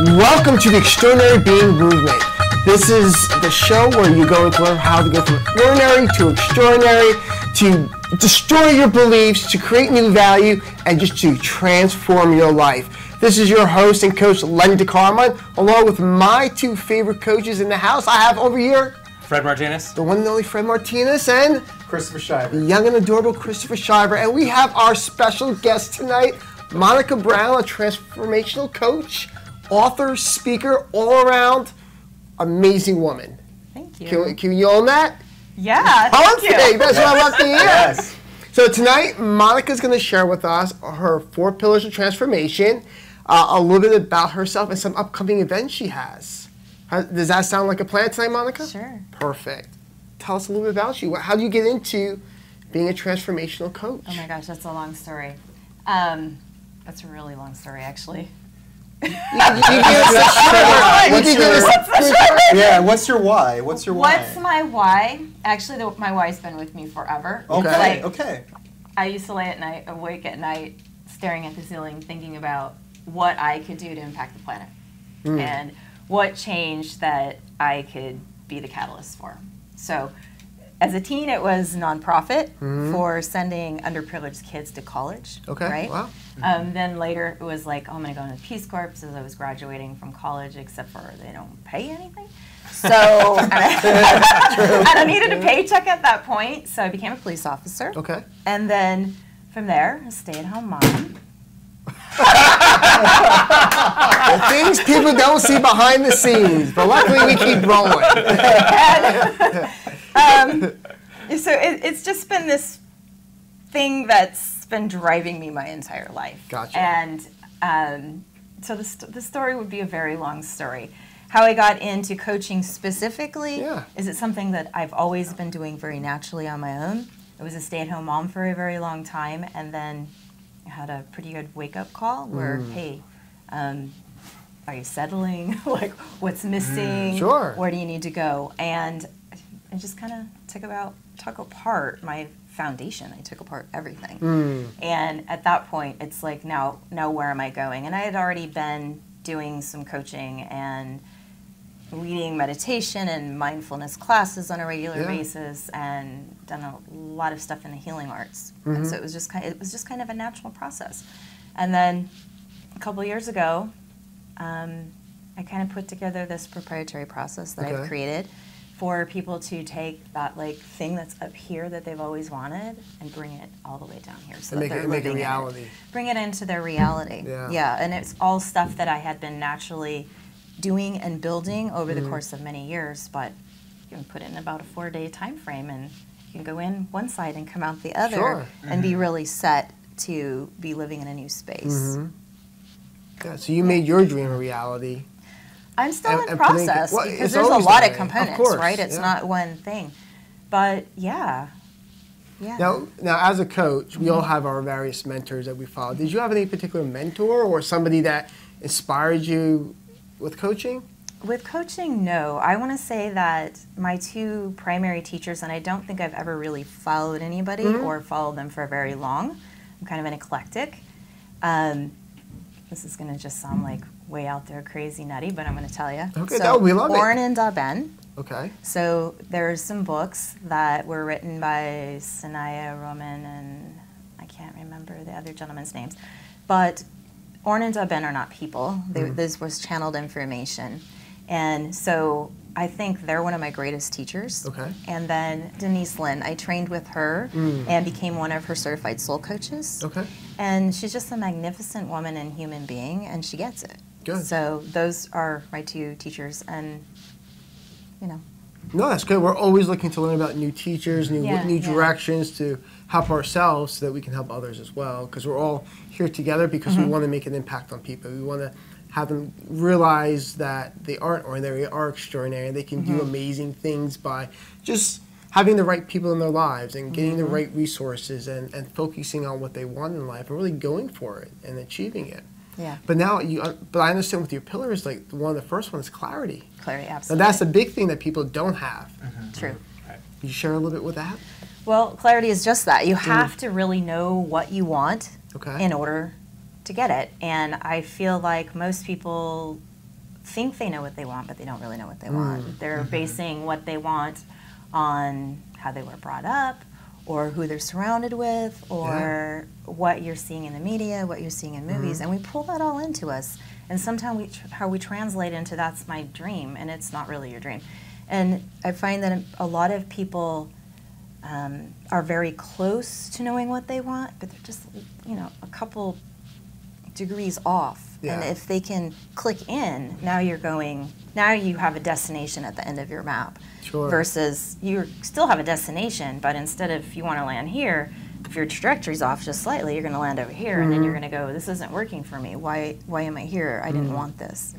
Welcome to the Extraordinary Being Movement. This is the show where you go and learn how to go from ordinary to extraordinary, to destroy your beliefs, to create new value, and just to transform your life. This is your host and coach, Len DeCarmine, along with my two favorite coaches in the house. I have over here Fred Martinez. the one and only Fred Martinez and Christopher Shiver. the young and adorable Christopher Shiver. And we have our special guest tonight, Monica Brown, a transformational coach, author, speaker, all around amazing woman. Thank you. Can, can you own that? yeah, thank you. Perfect. That's what I want to hear. Yes. So tonight, Monica's going to share with us her four pillars of transformation, uh, a little bit about herself, and some upcoming events she has. How, does that sound like a plan tonight, Monica? Sure. Perfect. Tell us a little bit about you. How do you get into being a transformational coach? Oh my gosh, that's a long story. Um, that's a really long story, actually. You, you give us a short- What's your- us- Yeah, what's your why? What's your why? What's my why? Actually, the, my why's been with me forever. Okay, Like, okay. I used to lay at night, awake at night, staring at the ceiling, thinking about what I could do to impact the planet hmm. and what change that I could be the catalyst for. So, as a teen, it was nonprofit for sending underprivileged kids to college. Okay, Right. wow. Um, then later, it was like, oh, I'm going to go into the Peace Corps as I was graduating from college, except for they don't pay anything. So, and I needed a paycheck at that point, so I became a police officer. Okay. And then from there, a stay at home mom. The things people don't see behind the scenes, but luckily we keep rolling. um, so it, it's just been this thing that's been driving me my entire life. Gotcha. And um, so the, st- the story would be a very long story. How I got into coaching specifically Yeah. is it something that I've always been doing very naturally on my own. I was a stay at home mom for a very long time, and then I had a pretty good wake up call where, Mm. hey, um, are you settling? like, what's missing? Mm, Sure. Where do you need to go? And I just kind of took about took apart my foundation. I took apart everything. Mm. And at that point, it's like now, now where am I going? And I had already been doing some coaching and leading meditation and mindfulness classes on a regular Yeah. basis, and done a lot of stuff in the healing arts. And so it was just kind, of, it was just kind of a natural process. And then a couple years ago, um, I kind of put together this proprietary process that Okay. I've created for people to take that like thing that's up here that they've always wanted and bring it all the way down here so And that make it- they're make it living in reality. bring it into their reality. Yeah. yeah, and it's all stuff that I had been naturally doing and building over Mm-hmm. the course of many years, but you can put it in about a four day time frame and you can go in one side and come out the other Sure. and be really set to be living in a new space. Mhm. Yeah, so you made your dream a reality. I'm still And- in and process well, because there's a lot of way. Of components, course, right? It's yeah. not one thing. But yeah. Yeah. Now, now as a coach, we all have our various mentors that we follow. Did you have any particular mentor or somebody that inspired you with coaching? With coaching, no. I want to say that my two primary teachers, and I don't think I've ever really followed anybody Mm-hmm. or followed them for very long. I'm kind of an eclectic. Um, this is going to just sound like way out there, crazy nutty, but I'm going to tell you. Okay, so, no, we love it. Orin and Daben. Okay. So there's some books that were written by Sanaya Roman and I can't remember the other gentleman's names, but Orin and Daben are not people. They, Mm-hmm. This was channeled information, and so I think they're one of my greatest teachers. Okay. And then Denise Linn, I trained with her and became one of her certified soul coaches. Mm. Okay. And she's just a magnificent woman and human being, and she gets it. Good. So those are my two teachers, and you know, No, that's good. We're always looking to learn about new teachers, new Yeah, new yeah. directions to help ourselves so that we can help others as well. Because we're all here together because Mm-hmm. we want to make an impact on people. We want to have them realize that they aren't ordinary, they are extraordinary. They can Mm-hmm. do amazing things by just having the right people in their lives and getting Mm-hmm. the right resources and, and focusing on what they want in life and really going for it and achieving it. Yeah, But now you, uh, but I understand with your pillars, like one of the first ones, clarity. clarity, Now absolutely. that's a big thing that people don't have. True. Can you share a little bit with that? Well, clarity is just that. You Mm. have to really know what you want Okay. in order to get it. And I feel like most people think they know what they want, but they don't really know what they want. They're basing what they want on how they were brought up, or who they're surrounded with, or what you're seeing in the media, what you're seeing in movies, and we pull that all into us. And sometimes we tr- how we translate into that's my dream, and it's not really your dream. And I find that a lot of people um, are very close to knowing what they want, but they're just, you know, a couple degrees off. And if they can click in, now you're going, now you have a destination at the end of your map. Sure. Versus you still have a destination, but instead of you want to land here, if your trajectory's off just slightly, you're going to land over here, and then you're mm-hmm. going to go, this isn't working for me. Why, why am I here? I didn't mm-hmm. want this.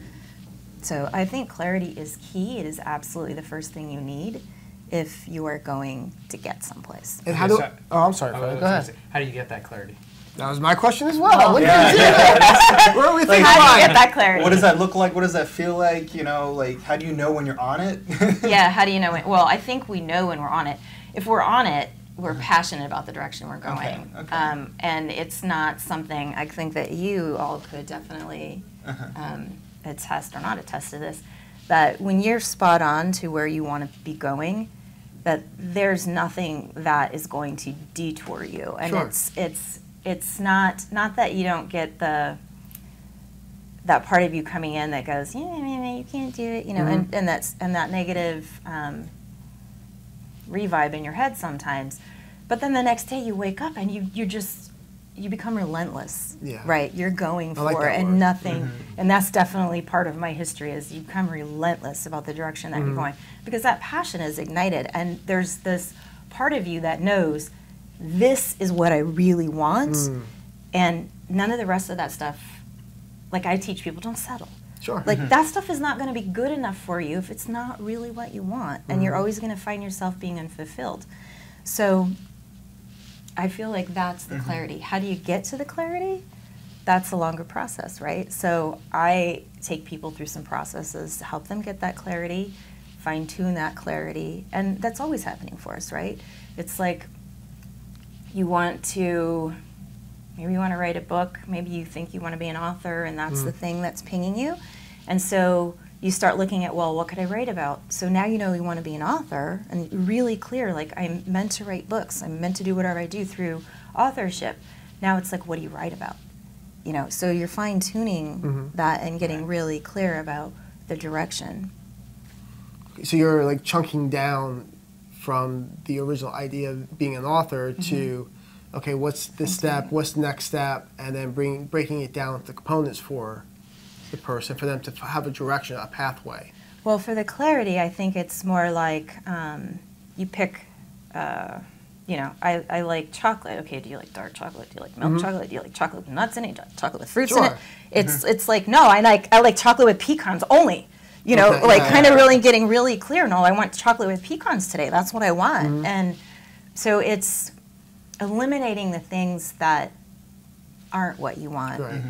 So I think clarity is key. It is absolutely the first thing you need if you are going to get someplace. And how do? Oh, I'm sorry. Oh, I Fred, was Go ahead. How do you get that clarity? That was my question as well. Look Yeah, at you. Where are we thinking? How do you get that clarity? What does that look like? What does that feel like? You know, like how do you know when you're on it? yeah, how do you know when? Well, I think we know when we're on it. If we're on it, we're passionate about the direction we're going. Okay, okay. Um, and it's not something I think that you all could definitely Uh-huh. um, attest or not attest to this. That when you're spot on to where you want to be going, that there's nothing that is going to detour you. And Sure. it's it's it's not not that you don't get the that part of you coming in that goes, yeah, you can't do it, you know, and, and that's and that negative um, revibe in your head sometimes. But then the next day you wake up and you you just you become relentless. Yeah. Right. You're going for like it and word. Mm-hmm. nothing and that's definitely part of my history is you become relentless about the direction that Mm-hmm. you're going. Because that passion is ignited and there's this part of you that knows this is what I really want Mm. and none of the rest of that stuff like I teach people don't settle. Sure. Like mm-hmm. that stuff is not going to be good enough for you if it's not really what you want, and you're mm-hmm. always going to find yourself being unfulfilled. So, I feel like that's the mm-hmm. clarity. How do you get to the clarity? That's a longer process, right? So I take people through some processes to help them get that clarity, fine tune that clarity, and that's always happening for us, right? It's like you want to maybe you want to write a book maybe you think you want to be an author and that's the mm. thing that's pinging you. And so you start looking at well what could i write about? So now you know you want to be an author and really clear like i'm meant to write books. I'm meant to do whatever i do through authorship. Now it's like what do you write about? You know so you're fine tuning mm-hmm. that and getting really clear about the direction. So you're like chunking down from the original idea of being an author to okay what's this step what's the next step and then bring, breaking it down to components for the person for them to have a direction a pathway Well, for the clarity, I think it's more like um, you pick, uh, you know, I, I like chocolate. Okay, do you like dark chocolate? Do you like milk chocolate? Do you like chocolate with nuts in it? Do you like chocolate with fruits in it? Sure. It's it's like no, I like I like chocolate with pecans only. You know, Okay, like yeah, kind of yeah. really getting really clear. No, I want chocolate with pecans today. That's what I want. Mm-hmm. And so it's eliminating the things that aren't what you want. right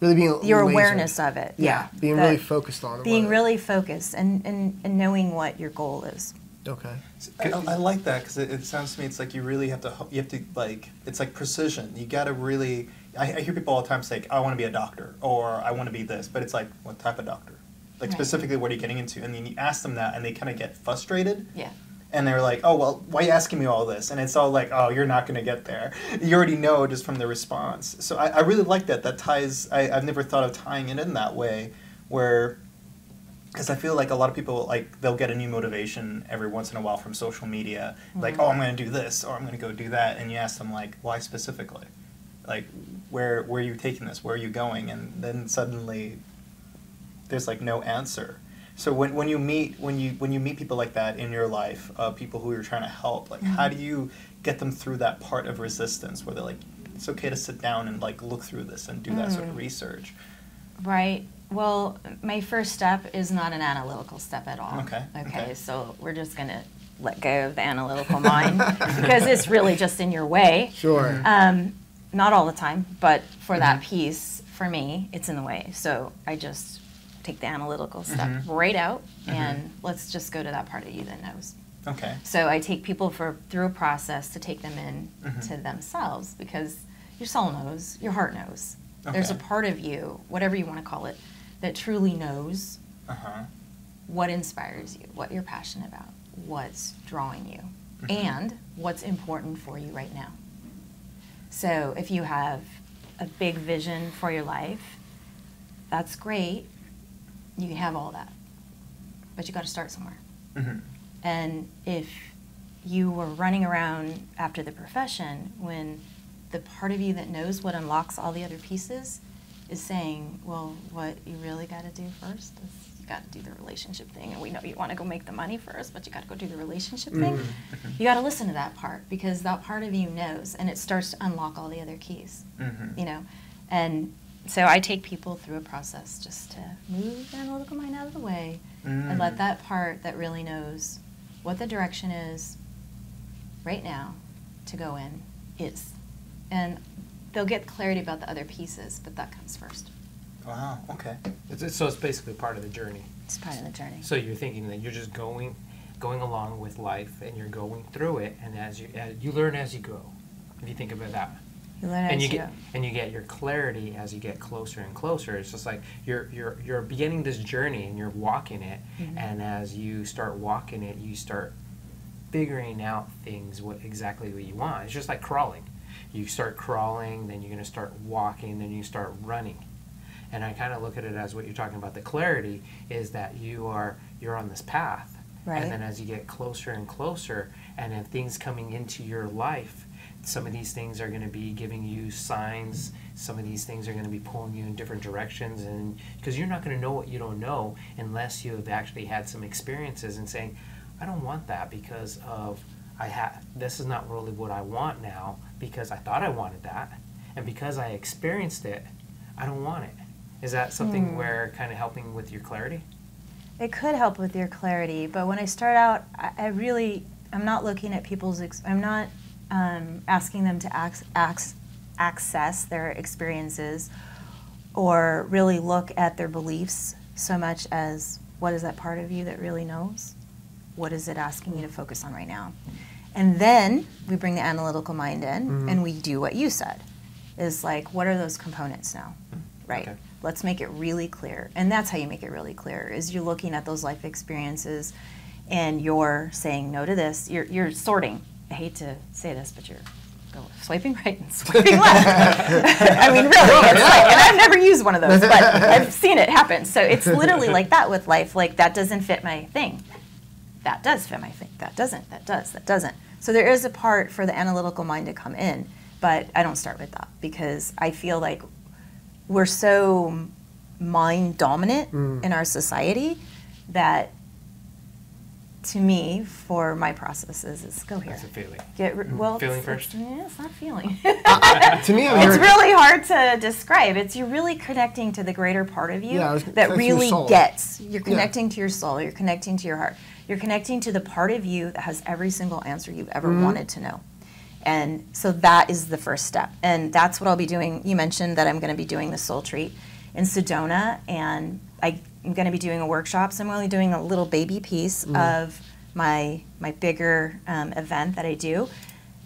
really being Your lasered. awareness of it. yeah, Yeah. being that- really focused on it being what- really focused and, and, and knowing what your goal is. okay I, I like that because it, it sounds to me it's like you really have to you have to like it's like precision. You got to really. I, I hear people all the time say, "I want to be a doctor" or "I want to be this," but it's like, what type of doctor? Like Right. specifically, what are you getting into? And then you ask them that, and they kind of get frustrated. Yeah. and they're like, "Oh well, why are you asking me all this?" And it's all like, "Oh, you're not going to get there. You already know just from the response." So I, I really like that. That ties. I, I've never thought of tying it in that way, where because I feel like a lot of people like they'll get a new motivation every once in a while from social media, like, "Oh, I'm mm-hmm. going to do this," or "I'm going to go do that," and you ask them like, "Why specifically?" Like, where where are you taking this? Where are you going? And then suddenly, there's like no answer. So when, when you meet when you when you meet people like that in your life, uh, people who you're trying to help, like how do you get them through that part of resistance where they're like, it's okay to sit down and like look through this and do that sort of research. Right. Well, my first step is not an analytical step at all. Okay, Okay. okay. So we're just going to let go of the analytical mind because it's really just in your way. sure Um, not all the time, but for that Mm-hmm. piece, for me, it's in the way. So I just take the analytical stuff Mm-hmm. right out and let's just go to that part of you that knows. Okay. So I take people for through a process to take them in Mm-hmm. to themselves because your soul knows, your heart knows. There's a part of you, whatever you want to call it, that truly knows Uh-huh. what inspires you, what you're passionate about, what's drawing you, Mm-hmm. and what's important for you right now. So if you have a big vision for your life, that's great. You can have all that. But you got to start somewhere. Mhm. And if you were running around after the profession when the part of you that knows what unlocks all the other pieces is saying, well, what you really got to do first is you got to do the relationship thing. And we know you want to go make the money first, but you got to go do the relationship thing. You got to listen to that part because that part of you knows and it starts to unlock all the other keys, Mhm. you know? And so I take people through a process just to move the analytical mind out of the way and let Mm. that part that really knows what the direction is right now to go in is. And they'll get clarity about the other pieces, but that comes first. Wow. Okay. It's, it's- so it's basically part of the journey. It's part of the journey. So you're thinking that you're just going, going along with life, and you're going through it, and as you as you learn as you go. If you think about that, You learn and you get and you get your clarity as you get closer and closer. It's just like you're you're you're beginning this journey and you're walking it, Mhm. and as you start walking it, you start figuring out things what exactly what you want. It's just like crawling. You start crawling, then you're going to start walking, then you start running. And I kind of look at it as what you're talking about. The clarity is that you are you're on this path, Right. and then as you get closer and closer, and then things coming into your life, some of these things are going to be giving you signs. Some of these things are going to be pulling you in different directions, and because you're not going to know what you don't know unless you have actually had some experiences and saying, I don't want that because of I have this is not really what I want now because I thought I wanted that, and because I experienced it, I don't want it. Is that something Hmm. where kind of helping with your clarity? It could help with your clarity, but when I start out, I, I really, I'm not looking at people's, ex- I'm not um, asking them to ac- ac- access their experiences or really look at their beliefs so much as what is that part of you that really knows? What is it asking you to focus on right now? And then we bring the analytical mind in and we do what you said is like, what are those components now? Right. Okay. Let's make it really clear. And that's how you make it really clear is you're looking at those life experiences and you're saying no to this. You're, you're sorting. I hate to say this, but you're go swiping right and swiping left. I mean, really. It's like, and I've never used one of those, but I've seen it happen. So it's literally like that with life. Like that doesn't fit my thing. That does fit my thing. That doesn't. That does. That doesn't. So there is a part for the analytical mind to come in, but I don't start with that because I feel like we're so mind dominant in our society that to me for my processes is go here. That's a feeling. get ri- well Feeling it's, first? it's, yeah, it's not feeling. To me, I'm it's very- really hard to describe. It's you're really connecting to the greater part of you Yeah, was- that that's your really gets you're connecting to your soul you're connecting to your heart. You're connecting to the part of you that has every single answer you've ever Mm-hmm. wanted to know. And so that is the first step. And that's what i'll be doing. You mentioned that i'm going to be doing the soul treat in sedona and I, i'm going to be doing a workshop so i'm only doing a little baby piece Mm. of my my bigger um, event that i do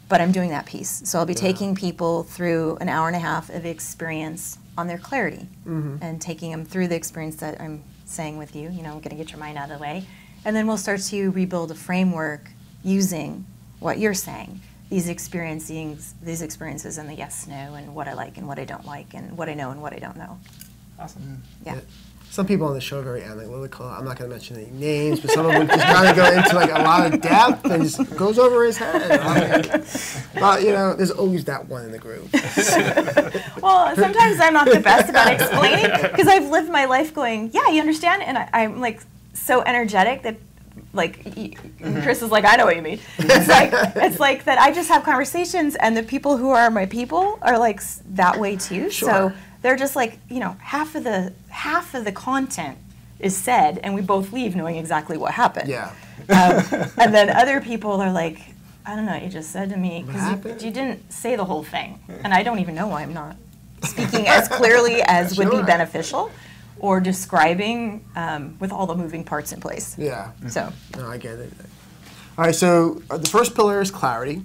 but I'm doing that piece. So I'll be taking people through an hour and a half of experience on their clarity and taking them through the experience that I'm saying with you. You know, I'm going to get your mind out of the way. And then we'll start to rebuild a framework using what you're saying. These experiencing these experiences and the yes, no, and what I like and what I don't like, and what I know and what I don't know. Awesome. Yeah. Some people on the show are very uh, analytical. I'm not going to mention any names, but some of them just kind of go into like a lot of depth and just goes over his head. But you know, there's always that one in the group. Well, sometimes I'm not the best about explaining because I've lived my life going, yeah, you understand, and I, I'm like so energetic that. Like y- mm-hmm. Chris is like, I know what you mean. It's like it's like that. I just have conversations, and the people who are my people are like that way too. Sure. So they're just like, you know, half of the half of the content is said, and we both leave knowing exactly what happened. Yeah. Um, and then other people are like, I don't know what you just said to me because you, you didn't say the whole thing, and I don't even know why I'm not speaking as clearly as would be beneficial, or describing um, with all the moving parts in place. Yeah. So No, I get it. All right. So uh, the first pillar is clarity,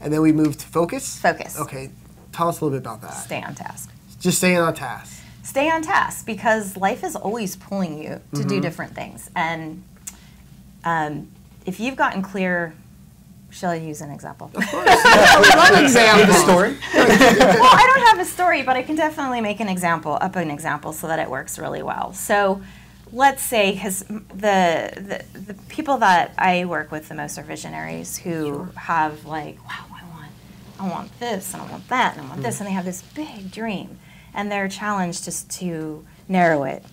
and then we move to focus. Focus. Okay. Tell us a little bit about that. stay on task. Just staying on task. stay on task because life is always pulling you to do different things. And um, if you've gotten clear, shall I use an example? Of course. One Give example. the story. well, I don't have a story, but I can definitely make an example, up an example, so that it works really well. So, let's say, because the, the the people that I work with the most are visionaries who have like, wow, I want, I want this, and I want that, and I want this, and they have this big dream, and they're challenged just to narrow it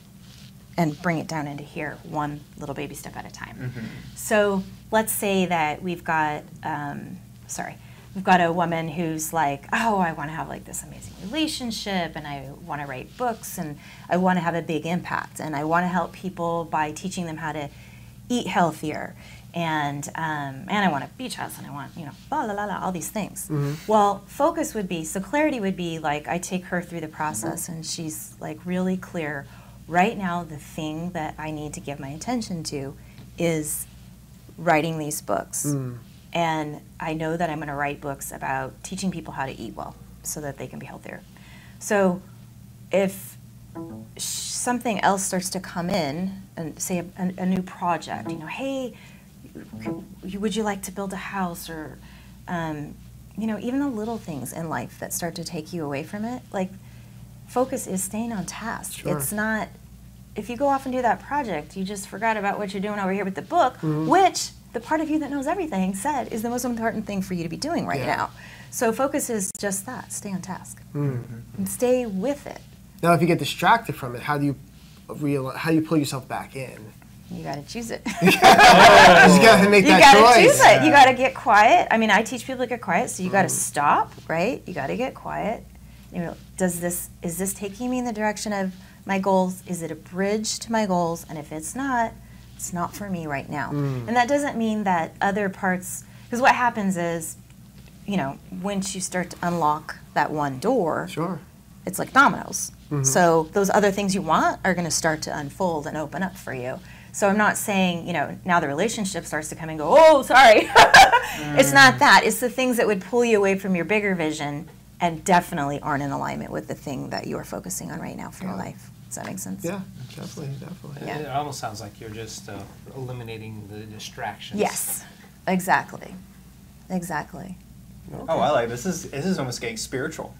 and bring it down into here, one little baby step at a time. So let's say that we've got, um, sorry, we've got a woman who's like, oh, I want to have like this amazing relationship, and I want to write books, and I want to have a big impact, and I want to help people by teaching them how to eat healthier, and um, and I want a beach house, and I want you know, blah la la la, all these things. Well, focus would be so clarity would be like I take her through the process, and she's like really clear. Right now, the thing that I need to give my attention to is writing these books. And I know that I'm going to write books about teaching people how to eat well so that they can be healthier. So if something else starts to come in, and say a, a, a new project, you know, hey, would you like to build a house or, um, you know, even the little things in life that start to take you away from it, like focus is staying on task. Sure. It's not if you go off and do that project, you just forgot about what you're doing over here with the book, which the part of you that knows everything said is the most important thing for you to be doing right Yeah. now. So focus is just that: stay on task and stay with it. Now, if you get distracted from it, how do you real? How do you pull yourself back in? You got to choose it. You gotta make you that got to choice. choose it. You got to get quiet. I mean, I teach people to get quiet, so you Mm. got to stop, right? You got to get quiet. You know, does this is this taking me in the direction of my goals? Is it a bridge to my goals? And if it's not, it's not for me right now. Mm. And that doesn't mean that other parts because what happens is, you know, once you start to unlock that one door, Sure. it's like dominoes. So those other things you want are going to start to unfold and open up for you. So I'm not saying, you know, now the relationship starts to come and go, oh, sorry. It's not that. It's the things that would pull you away from your bigger vision and definitely aren't in alignment with the thing that you are focusing on right now for your life. Does that make sense? Yeah, definitely, definitely. Yeah. It almost sounds like you're just uh, eliminating the distractions. Yes, exactly. Exactly. Oh, I like this. This is this is almost getting spiritual.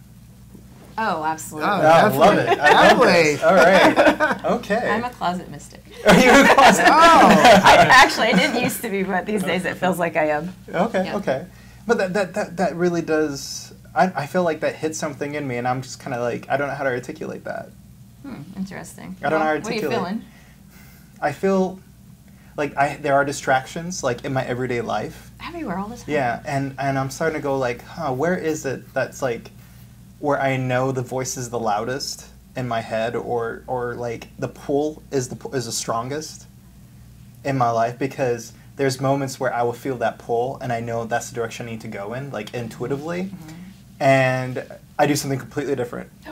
Oh, absolutely. Oh, Oh, I love it. I love this. Definitely. All right. Okay. I'm a closet mystic. Are you a closet? mystic? Oh, I, actually, I didn't used to be, but these days it feels like I am. Okay, Yeah. okay. But that, that, that, that really does, I, I feel like that hits something in me, and I'm just kind of like, I don't know how to articulate that. Hmm, interesting. I don't know how to What are you articulate. feeling? I feel like I, there are distractions, like in my everyday life. Everywhere all the time. Yeah, and, and I'm starting to go like, huh, where is it that's like, where I know the voice is the loudest in my head, or, or like the pull is the, is the strongest in my life? Because there's moments where I will feel that pull, and I know that's the direction I need to go in, like intuitively, Mm-hmm. and I do something completely different.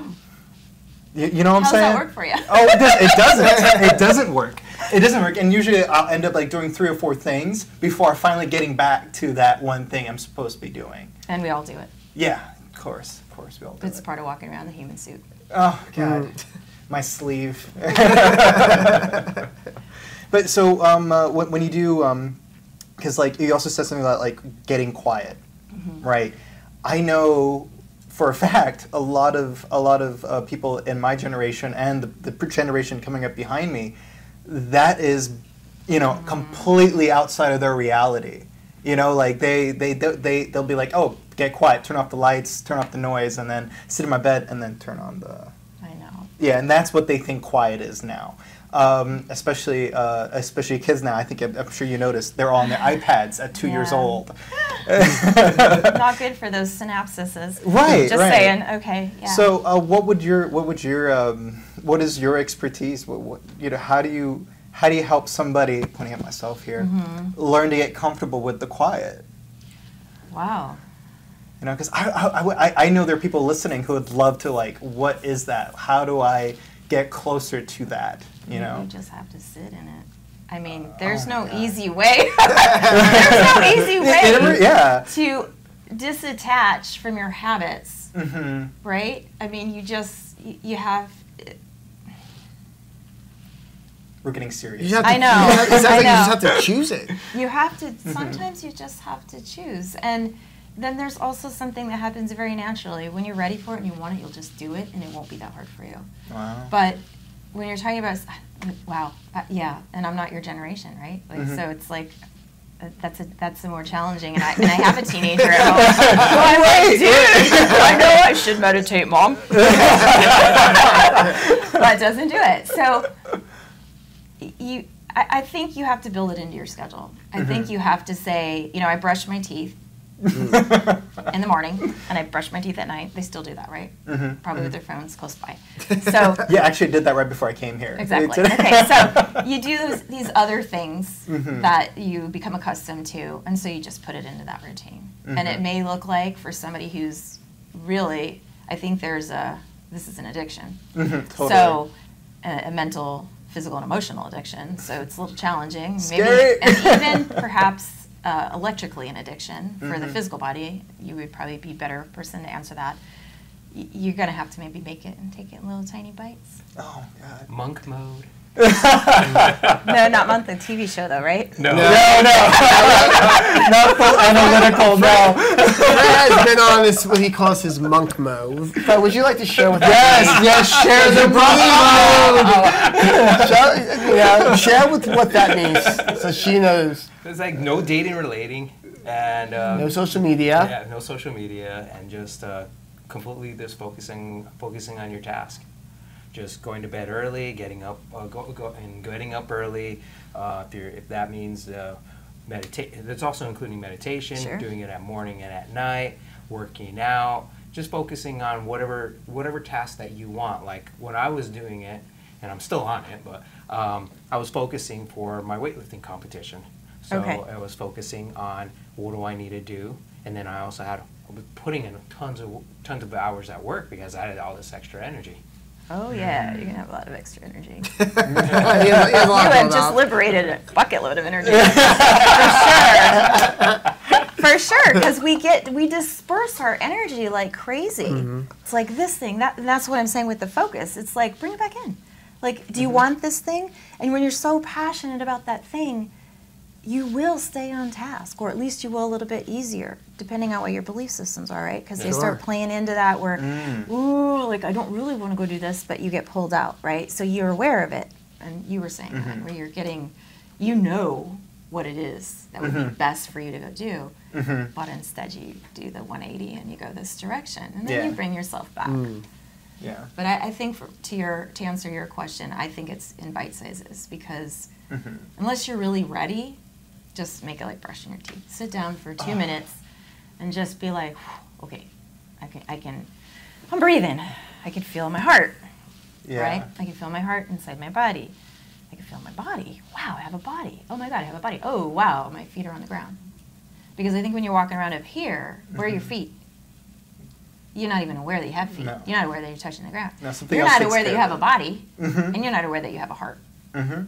You, you know what I'm How's saying? that work for you? Oh, it, does, it doesn't. it doesn't work. It doesn't work. And usually I'll end up like doing three or four things before finally getting back to that one thing I'm supposed to be doing. And we all do it. Yeah, of course, course we all do It's it. part of walking around the human suit. Oh God, my sleeve. but so um, uh, when, when you do, because like you also said something about like getting quiet, right? I know for a fact a lot of a lot of uh, people in my generation and the, the generation coming up behind me, that is, you know, completely outside of their reality. You know, like they they they they they'll be like, oh, get quiet, turn off the lights, turn off the noise, and then sit in my bed and then turn on the I know. yeah, and that's what they think quiet is now. Um, especially, uh, especially kids now. I think I'm, I'm sure you noticed they're all on their iPads at two years old. Not good for those synapses. Right, Just right. saying. Okay. Yeah. So, uh, what would your what would your um, what is your expertise? What, what you know? How do you how do you help somebody? Pointing at myself here. Mm-hmm. Learn to get comfortable with the quiet. wow. You know, because I, I, I, I know there are people listening who would love to like, what is that? How do I get closer to that? You know. You just have to sit in it. I mean, there's oh no God. easy way. there's no easy It- it- way yeah. to disattach from your habits, hmm right? I mean, you just you have we're getting serious. You just have I know. you have- It sounds I like you just have to choose it. You have to, sometimes you just have to choose. And then there's also something that happens very naturally. When you're ready for it and you want it, you'll just do it and it won't be that hard for you. Wow. But when you're talking about, wow, uh, yeah, and I'm not your generation, right? Like, Mhm. so it's like, uh, that's a, that's a more challenging, and I, and I have a teenager at home. Well, I like, dude, I know I should meditate, mom. but doesn't do it. So y- you, I, I think you have to build it into your schedule. I think you have to say, you know, I brush my teeth in the morning and I brush my teeth at night. They still do that, right? Mhm, Probably with their phones close by. So Yeah, actually, I did that right before I came here. Exactly. Okay, so you do those, these other things Mhm. that you become accustomed to, and so you just put it into that routine. And it Mhm. may look like for somebody who's really, I think there's a, this is an addiction. Mhm, totally. So, a, a mental, physical, and emotional addiction. So it's a little challenging. Scary. and even perhaps uh, electrically an addiction for the Mhm. physical body. You would probably be a better person to answer that. Y- You're gonna have to maybe make it and take it in little tiny bites. oh God. Monk mode. No, not Monk the TV show though, right? No. No, no, not full analytical. No. Fred has been on this what he calls his monk mode. But would you like to share with Yes, us? yes, share the Share, you know, share with what that means, so she knows. It's like no dating relating and uh, No social media. yeah, no social media, and just uh, completely just focusing focusing on your task. Just going to bed early, getting up, uh, go, go, and getting up early. Uh, if, you're, if that means uh, meditate, that's also including meditation, Sure. doing it at morning and at night, working out. Just focusing on whatever whatever task that you want. Like when I was doing it, and I'm still on it, but um, I was focusing for my weightlifting competition. So Okay. I was focusing on what do I need to do, and then I also had putting in tons of tons of hours at work because I had all this extra energy. Oh yeah, you're gonna mm. have a lot of extra energy. He has- he has a lot you going had just liberated a bucket load of energy. For sure. For sure, because we get we disperse our energy like crazy. Mm-hmm. It's like this thing. That and that's what I'm saying with the focus. It's like bring it back in. Like, do you mm-hmm. want this thing? And when you're so passionate about that thing, you will stay on task, or at least you will a little bit easier, depending on what your belief systems are, right? Because they start playing into that where, Mm. ooh, like I don't really want to go do this, but you get pulled out, right? So you're aware of it, and you were saying that where you're getting, you know what it is that would be best for you to go do, Mhm. but instead you do the 180 and you go this direction, and then Yeah. you bring yourself back. Yeah. But I, I think for, to your to answer your question, I think it's in bite sizes because Mhm. unless you're really ready, just make it like brushing your teeth. Sit down for two minutes and just be like, okay, I can I can I'm breathing. I can feel my heart, Yeah. right? I can feel my heart inside my body. I can feel my body. Wow, I have a body. Oh my god, I have a body. Oh wow, my feet are on the ground. Because I think when you're walking around up here, where are your Mhm. feet? You're not even aware that you have feet. No. You're not aware that you're touching the ground. No, something you're not aware that you have a body, Mhm. and you're not aware that you have a heart, Mm-hmm.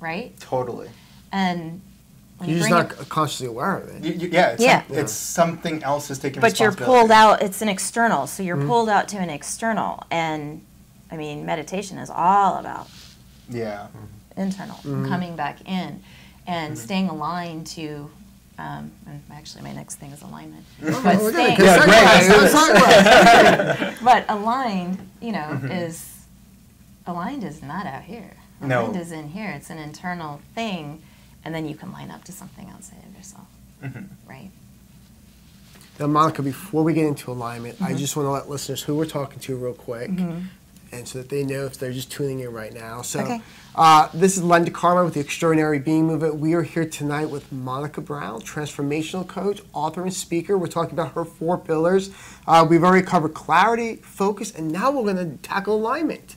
right? Totally. And You're just not it, consciously aware of it. Y- y- yeah. It's Yeah. some- it's something else is taking but you're pulled out. It's an external, so you're mm-hmm. pulled out to an external. And I mean, meditation is all about Yeah. Mm-hmm. internal, mm-hmm. coming back in, and staying aligned to. Um, and actually, my next thing is alignment. Oh, But we're staying, Yeah, great. Let's talk about it. but aligned, you know, is aligned is not out here. No. Aligned is in here. It's an internal thing, and then you can line up to something outside of yourself, Mhm. right? Now, Monica, before we get into alignment, Mm-hmm. I just want to let listeners who we're talking to real quick, and so that they know if they're just tuning in right now. So, Okay. uh, this is Len DeCarlo with the Extraordinary Being Movement. We are here tonight with Monica Brown, transformational coach, author, and speaker. We're talking about her four pillars. Uh, we've already covered clarity, focus, and now we're going to tackle alignment.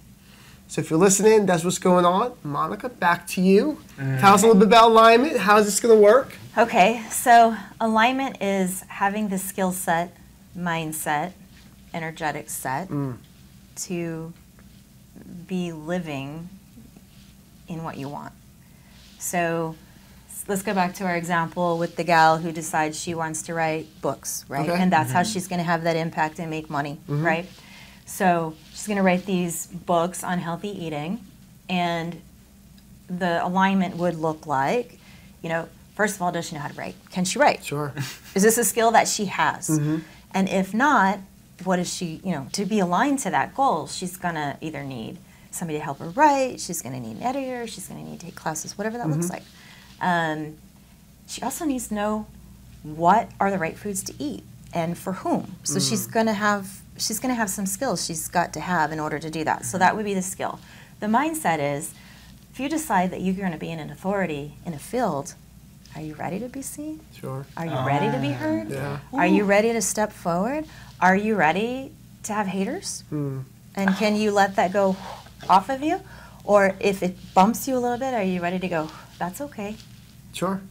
So, if you're listening, that's what's going on. Monica, back to you. Mm. Tell us a little bit about alignment. How is this going to work? Okay, so alignment is having the skill set, mindset, energetic set mm. to be living in what you want. So let's go back to our example with the gal who decides she wants to write books, right? Okay. And that's how mm-hmm. she's going to have that impact and make money, mm-hmm. right? So she's going to write these books on healthy eating and the alignment would look like. You know, first of all, does she know how to write? Can she write? Sure. Is this a skill that she has? Mm-hmm. And if not, what is she, you know, to be aligned to that goal, she's going to either need somebody to help her write, she's going to need an editor, she's going to need to take classes, whatever that looks mm-hmm. like. Um, she also needs to know what are the right foods to eat and for whom. So mm. she's going to have she's going to have some skills she's got to have in order to do that. So that would be the skill. The mindset is if you decide that you're going to be in an authority in a field, are you ready to be seen? Sure. Are you ready to be heard? Yeah. Are you ready to step forward? Are you ready to have haters? Hmm. And can you let that go off of you? Or if it bumps you a little bit, are you ready to go, that's okay? Sure.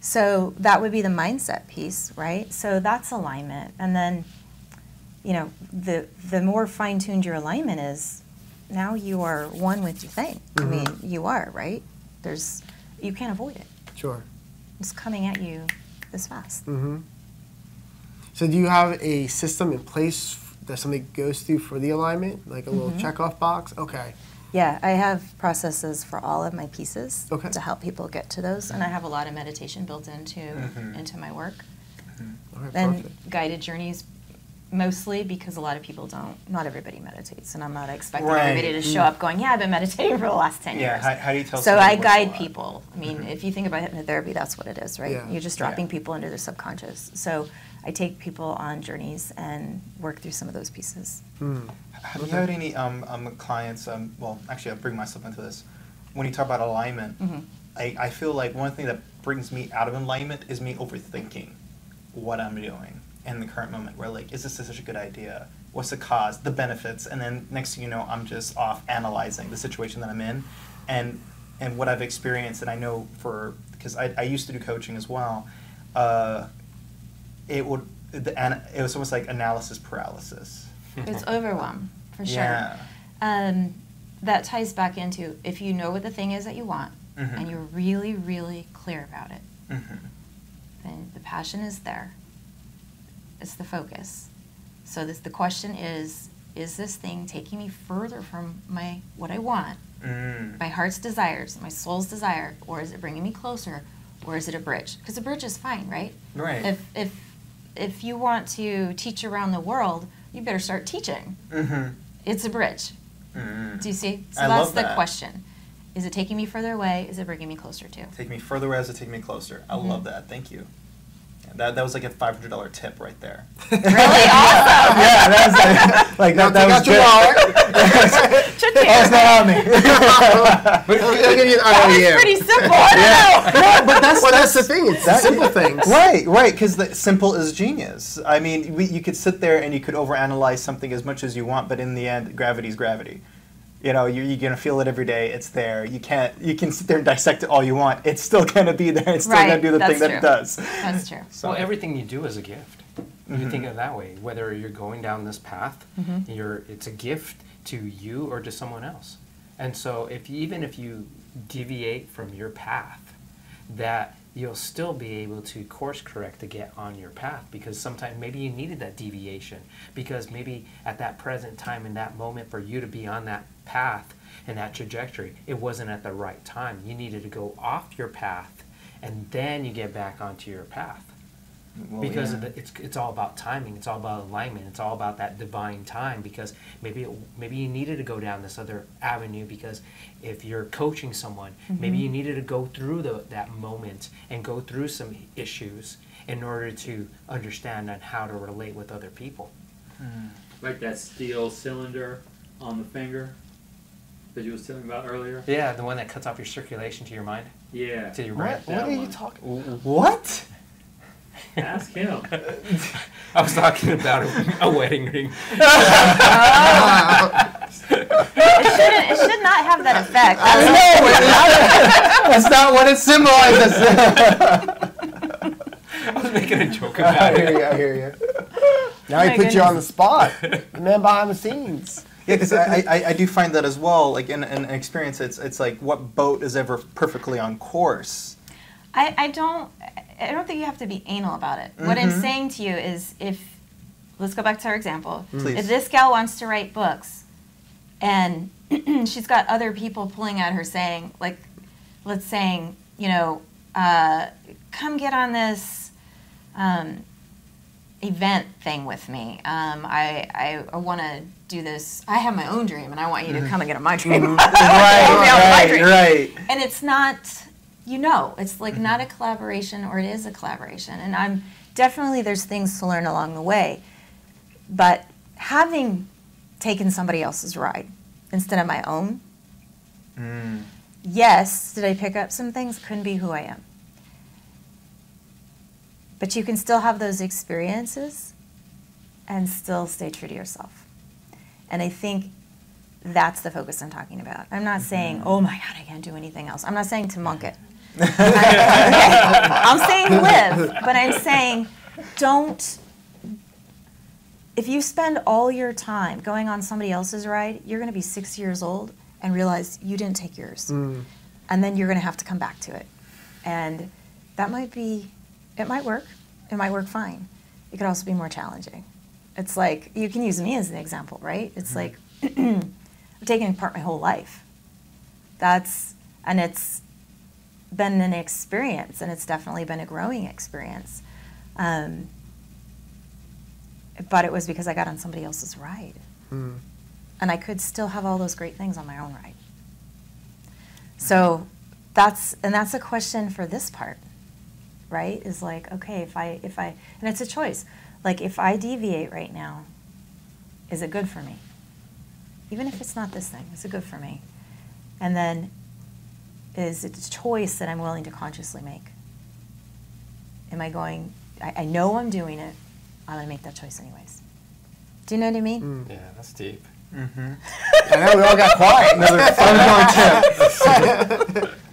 So that would be the mindset piece, right? So that's alignment. And then, you know, the the more fine-tuned your alignment is, now you are one with your thing. I mean, you are, right? There's you can't avoid it. Sure. It's coming at you this fast. Mm-hmm. So do you have a system in place that somebody goes through for the alignment, like a little Mm-hmm. checkoff box? Okay. Yeah, I have processes for all of my pieces Okay. to help people get to those, and I have a lot of meditation built into Mhm. into my work. Okay, and perfect. guided journeys mostly because a lot of people don't not everybody meditates and i'm not expecting Right. everybody to show up going yeah i've been meditating for the last 10 Yeah, years how, how do you tell so i guide people i mean if you think about hypnotherapy that's what it is right Yeah. you're just Yeah. dropping people into their subconscious so i take people on journeys and work through some of those pieces Hmm. Have you had any um, um, clients? Um, well, actually, I'll bring myself into this. When you talk about alignment, Mm-hmm. I, I feel like one thing that brings me out of alignment is me overthinking what I'm doing in the current moment. Where like, is this such a good idea? What's the cause? The benefits? And then next thing you know, I'm just off analyzing the situation that I'm in, and and what I've experienced. And I know for because I, I used to do coaching as well. Uh, it would the, an, it was almost like analysis paralysis. it's overwhelm for sure Yeah. um, that ties back into if you know what the thing is that you want Mhm. and you're really really clear about it Mhm. then the passion is there. It's the focus. So this the question is is this thing taking me further from my what I want, Mm. my heart's desires, my soul's desire, or is it bringing me closer, or is it a bridge? Because a bridge is fine, right? Right. If if if you want to teach around the world, you better start teaching. Mm-hmm. It's a bridge. Mm. Do you see? So I that's the that. question. Is it taking me further away? Is it bringing me closer to? Take me further away as it take me closer. I Mm-hmm. love that. Thank you. Yeah, that, that was like a five hundred dollar tip right there. Really awesome. yeah, that was like, like that, that was out your good. wallet. it's not on me. But I'll give you an That was idea. pretty simple. I don't know. but that's Well, that's the thing. It's That- simple things. Right, right, because the simple is genius. I mean, we, you could sit there and you could overanalyze something as much as you want, but in the end, gravity's gravity. You know, you're, you're gonna feel it every day. It's there. You can't. You can sit there and dissect it all you want. It's still gonna be there. It's still Right, gonna do the thing that's that it does. That's true. So, Well, everything you do is a gift. Mm-hmm. You think of it that way. Whether you're going down this path, you're it's a gift to you or to someone else. And so, if even if you deviate from your path, that you'll still be able to course correct to get on your path because sometimes maybe you needed that deviation because maybe at that present time in that moment for you to be on that path and that trajectory it wasn't at the right time. You needed to go off your path and then you get back onto your path well, because yeah. of the, it's it's all about timing. It's all about alignment. It's all about that divine time. Because maybe it, maybe you needed to go down this other avenue. Because if you're coaching someone, maybe you mm-hmm. needed to go through the, that moment and go through some issues in order to understand on how to relate with other people. Hmm. Like that steel cylinder on the finger that you was telling about earlier. Yeah, the one that cuts off your circulation to your mind, Yeah. to your brain. What? What are you talking? What? Ask him. I was talking about a, a wedding ring. It shouldn't. It should not have that effect. That's not what it symbolizes. I was making a joke I about hear it. you. I hear you. Oh now my he put you on the spot. The man behind the scenes. Yeah, because I, I, I do find that as well. Like in, in experience, it's it's like what boat is ever perfectly on course. I, I don't. I don't think you have to be anal about it. What I'm saying to you is, if let's go back to our example. Please. If this gal wants to write books, and she's got other people pulling at her saying, like, let's saying, you know, uh, come get on this um, event thing with me. Um, I, I, I want to do this. I have my own dream, and I want you to come and get on my dream. I want you to help me out with my Mm-hmm. right, dream. right. And it's not, you know, it's like not a collaboration or it is a collaboration. And I'm definitely, there's things to learn along the way. But having taken somebody else's ride instead of my own, Mm. yes, did I pick up some things? Couldn't be who I am. But you can still have those experiences and still stay true to yourself. And I think that's the focus I'm talking about. I'm not saying, oh my God, I can't do anything else. I'm not saying to monk it. I'm saying live, but I'm saying don't. If you spend all your time going on somebody else's ride, you're going to be 60 years old and realize you didn't take yours. Mm. And then you're going to have to come back to it. And that might be, it might work. It might work fine. It could also be more challenging. It's like, you can use me as an example, right? It's mm-hmm. like, I've taken apart my whole life. That's, and it's been an experience, and it's definitely been a growing experience. Um, but it was because I got on somebody else's ride. And I could still have all those great things on my own ride. So that's, and that's a question for this part, right? Is like, okay, if I, if I, and it's a choice. Like, if I deviate right now, is it good for me? Even if it's not this thing, is it good for me? And then, is it a choice that I'm willing to consciously make? Am I going, I, I know I'm doing it, I'm gonna make that choice anyways. Do you know what I mean? Mm. Yeah, that's deep. Mm-hmm. I know we all got quiet. Another fun tip.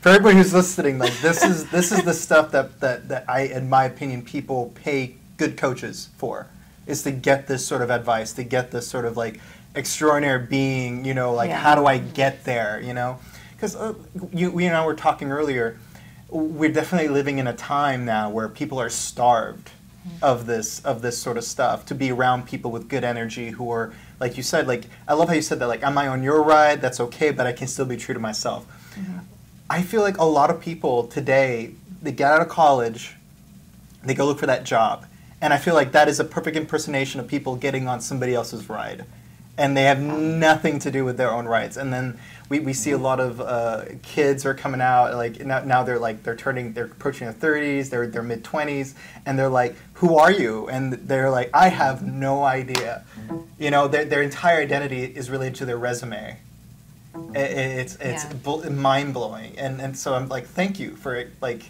For everybody who's listening, like this is this is the stuff that, that, that I, in my opinion, people pay good coaches for, is to get this sort of advice, to get this sort of like extraordinary being, you know, like Yeah. how do I get there, you know? Because uh, you, we and I were talking earlier, we're definitely living in a time now where people are starved of this of this sort of stuff to be around people with good energy who are like you said like i love how you said that like am i on your ride? That's okay but i can still be true to myself. I feel like a lot of people today they get out of college they go look for that job and i feel like that is a perfect impersonation of people getting on somebody else's ride and they have nothing to do with their own rights. And then we, we see a lot of uh, kids are coming out like now, now they're like they're turning they're approaching their 30s they're their mid 20s and they're like who are you? And they're like i have no idea. You know their, their entire identity is related to their resume. I- I- it's it's Yeah. bu- mind-blowing. And and so i'm like thank you for it like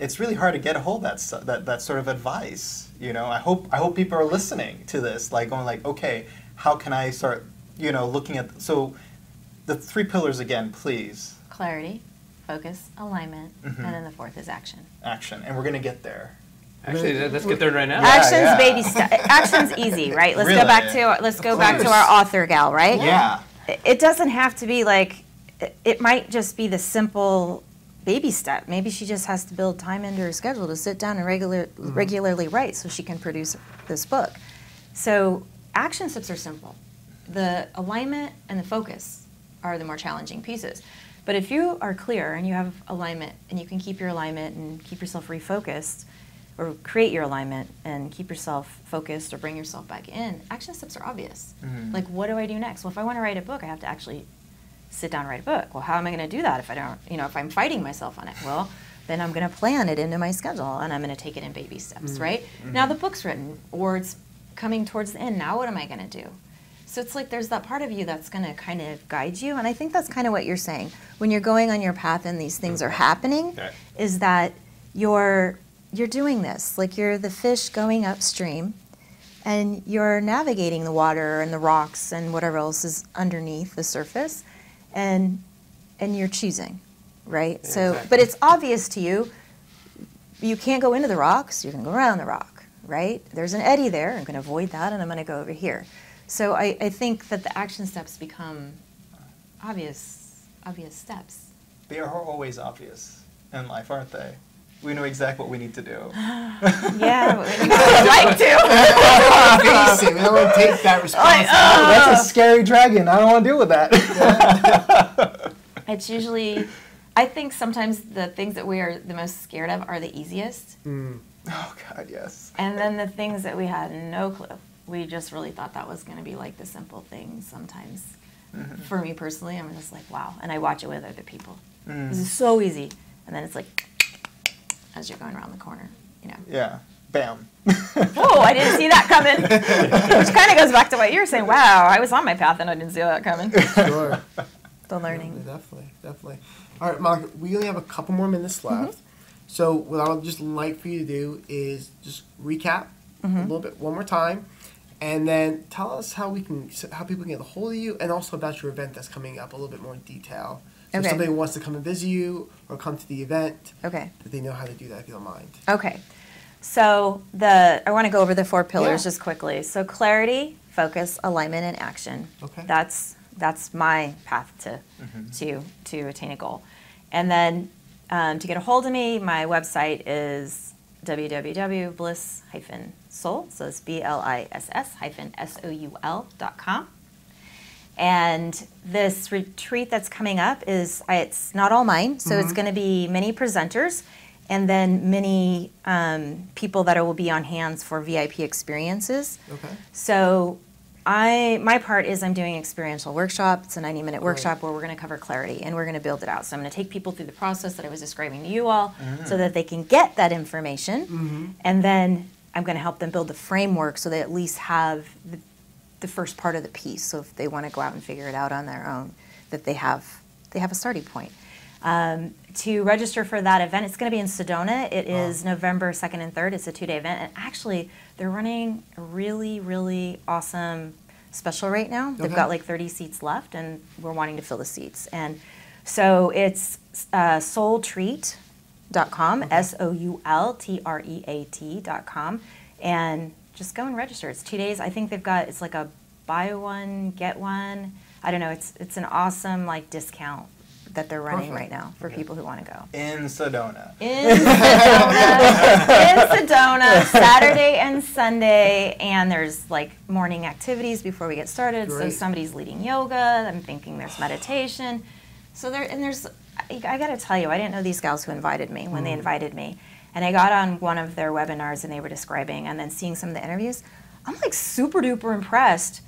it's really hard to get a hold of that that that sort of advice. You know, I hope I hope people are listening to this, like going like, okay, how can I start? You know, looking at so the three pillars again, please. Clarity, focus, alignment, Mhm. and then the fourth is action. Action, and we're gonna get there. Actually, let- let's get there right now. Yeah, Action's yeah. baby step. Action's easy, right? Let's Really? go back to let's go back to our author gal, right? Yeah. It- It doesn't have to be like it- it might just be the simple baby step. Maybe she just has to build time into her schedule to sit down and regular regularly write so she can produce this book. So action steps are simple. The alignment and the focus are the more challenging pieces. But if you are clear and you have alignment and you can keep your alignment and keep yourself refocused or create your alignment and keep yourself focused or bring yourself back in, action steps are obvious. Mhm. Like what do I do next? Well, if I want to write a book, I have to actually sit down and write a book. Well, how am I going to do that if I don't, you know, if I'm fighting myself on it? Well, then I'm going to plan it into my schedule and I'm going to take it in baby steps, right? Now the book's written or it's coming towards the end. Now what am I going to do? So it's like there's that part of you that's going to kind of guide you. And I think that's kind of what you're saying. When you're going on your path and these things are happening, Okay. is that you're you're doing this. Like you're the fish going upstream and you're navigating the water and the rocks and whatever else is underneath the surface and and you're choosing, right? So Exactly. but it's obvious to you you can't go into the rocks, you can go around the rock, right? There's an eddy there, I'm going to avoid that and I'm going to go over here. So I, I think that the action steps become obvious obvious steps. They are always obvious in life, aren't they? We know exactly what we need to do. Yeah, we'd like to. Basic. We don't want to take that responsibility. uh, That's a scary dragon. I don't want to deal with that. It's usually, I think sometimes the things that we are the most scared of are the easiest. Oh God, yes. And then the things that we had no clue. We just really thought that was going to be like the simple things sometimes. For me personally, I'm just like, wow. And I watch it with other people. This is so easy. And then it's like, as you're going around the corner, you know. Yeah. Bam. Oh, I didn't see that coming. Which kind of goes back to what you were saying. Wow, I was on my path and I didn't see that coming. Sure. The learning. Definitely, definitely. All right, Monica, we only have a couple more minutes left. Mm-hmm. So what I would just like for you to do is just recap Mm-hmm. a little bit one more time, and then tell us how we can how people can get a hold of you, and also about your event that's coming up a little bit more in detail. So if somebody wants to come and visit you or come to the event, Okay. that they know how to do that if you don't mind. Okay. So the I want to go over the four pillars Yeah. just quickly. So clarity, focus, alignment, and action. Okay. That's that's my path to to to attain a goal. And then um, to get a hold of me, my website is www.bliss-soul. So it's B L I S S hyphen S O U L dot com. And this retreat that's coming up is, it's not all mine, so it's going to be many presenters, and then many um, people that will be on hands for VIP experiences. Okay. So I my part is I'm doing an experiential workshop. It's a 90 minute workshop where we're going to cover clarity and we're going to build it out. So I'm going to take people through the process that I was describing to you all mm-hmm. so that they can get that information mm-hmm. and then I'm going to help them build the framework so they at least have the, the first part of the piece. So if they want to go out and figure it out on their own, that they have they have a starting point. Um, to register for that event, it's going to be in Sedona. It is November 2nd and 3rd. It's a two day event. And actually, they're running a really, really awesome special right now. They've Okay. got like 30 seats left, and we're wanting to fill the seats. And so it's uh, soultreat.com, S O U L T R E A T.com. And just go and register. It's two days. I think they've got, it's like a buy one, get one. I don't know. It's, it's an awesome like discount that they're running Perfect. right now for people who want to go. In Sedona. In Sedona, in Sedona, Saturday and Sunday, and there's like morning activities before we get started. So somebody's leading yoga. I'm thinking there's meditation. So there and there's. I, I got to tell you, I didn't know these gals who invited me when they mm-hmm. invited me, and I got on one of their webinars and they were describing, and then seeing some of the interviews. I'm like super duper impressed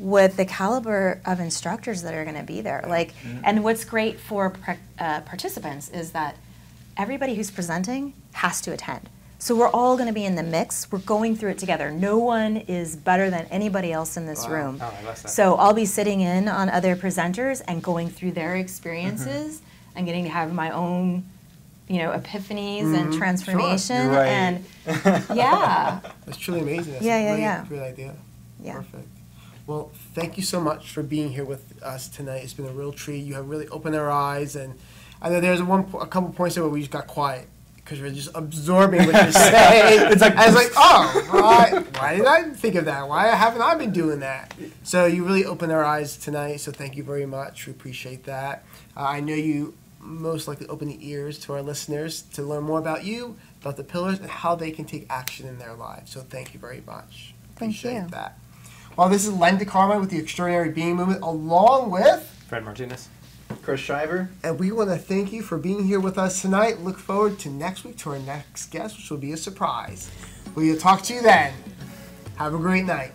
with the caliber of instructors that are going to be there. Like, and what's great for uh, participants is that everybody who's presenting has to attend. So we're all going to be in the mix. We're going through it together. No one is better than anybody else in this Wow. room. Oh, I love that. So I'll be sitting in on other presenters and going through their experiences and getting to have my own, you know, epiphanies and transformation. Right. And yeah, That's truly amazing. That's Yeah, a yeah, great, yeah. great idea. Yeah. Perfect. Well, thank you so much for being here with us tonight. It's been a real treat. You have really opened our eyes, and I know there's one, a couple points there where we just got quiet because we're just absorbing what you're saying. it's like I was like, oh, why, why did I think of that? Why haven't I been doing that? So you really opened our eyes tonight. So thank you very much. We appreciate that. Uh, I know you most likely open the ears to our listeners to learn more about you, about the pillars, and how they can take action in their lives. So thank you very much. Thank Appreciate you. that. Well, this is Len DeCarmine with the Extraordinary Being Movement, along with, Fred Martinez. Chris Shiver. and we want to thank you for being here with us tonight. Look forward to next week to our next guest, which will be a surprise. We'll talk to you then. Have a great night.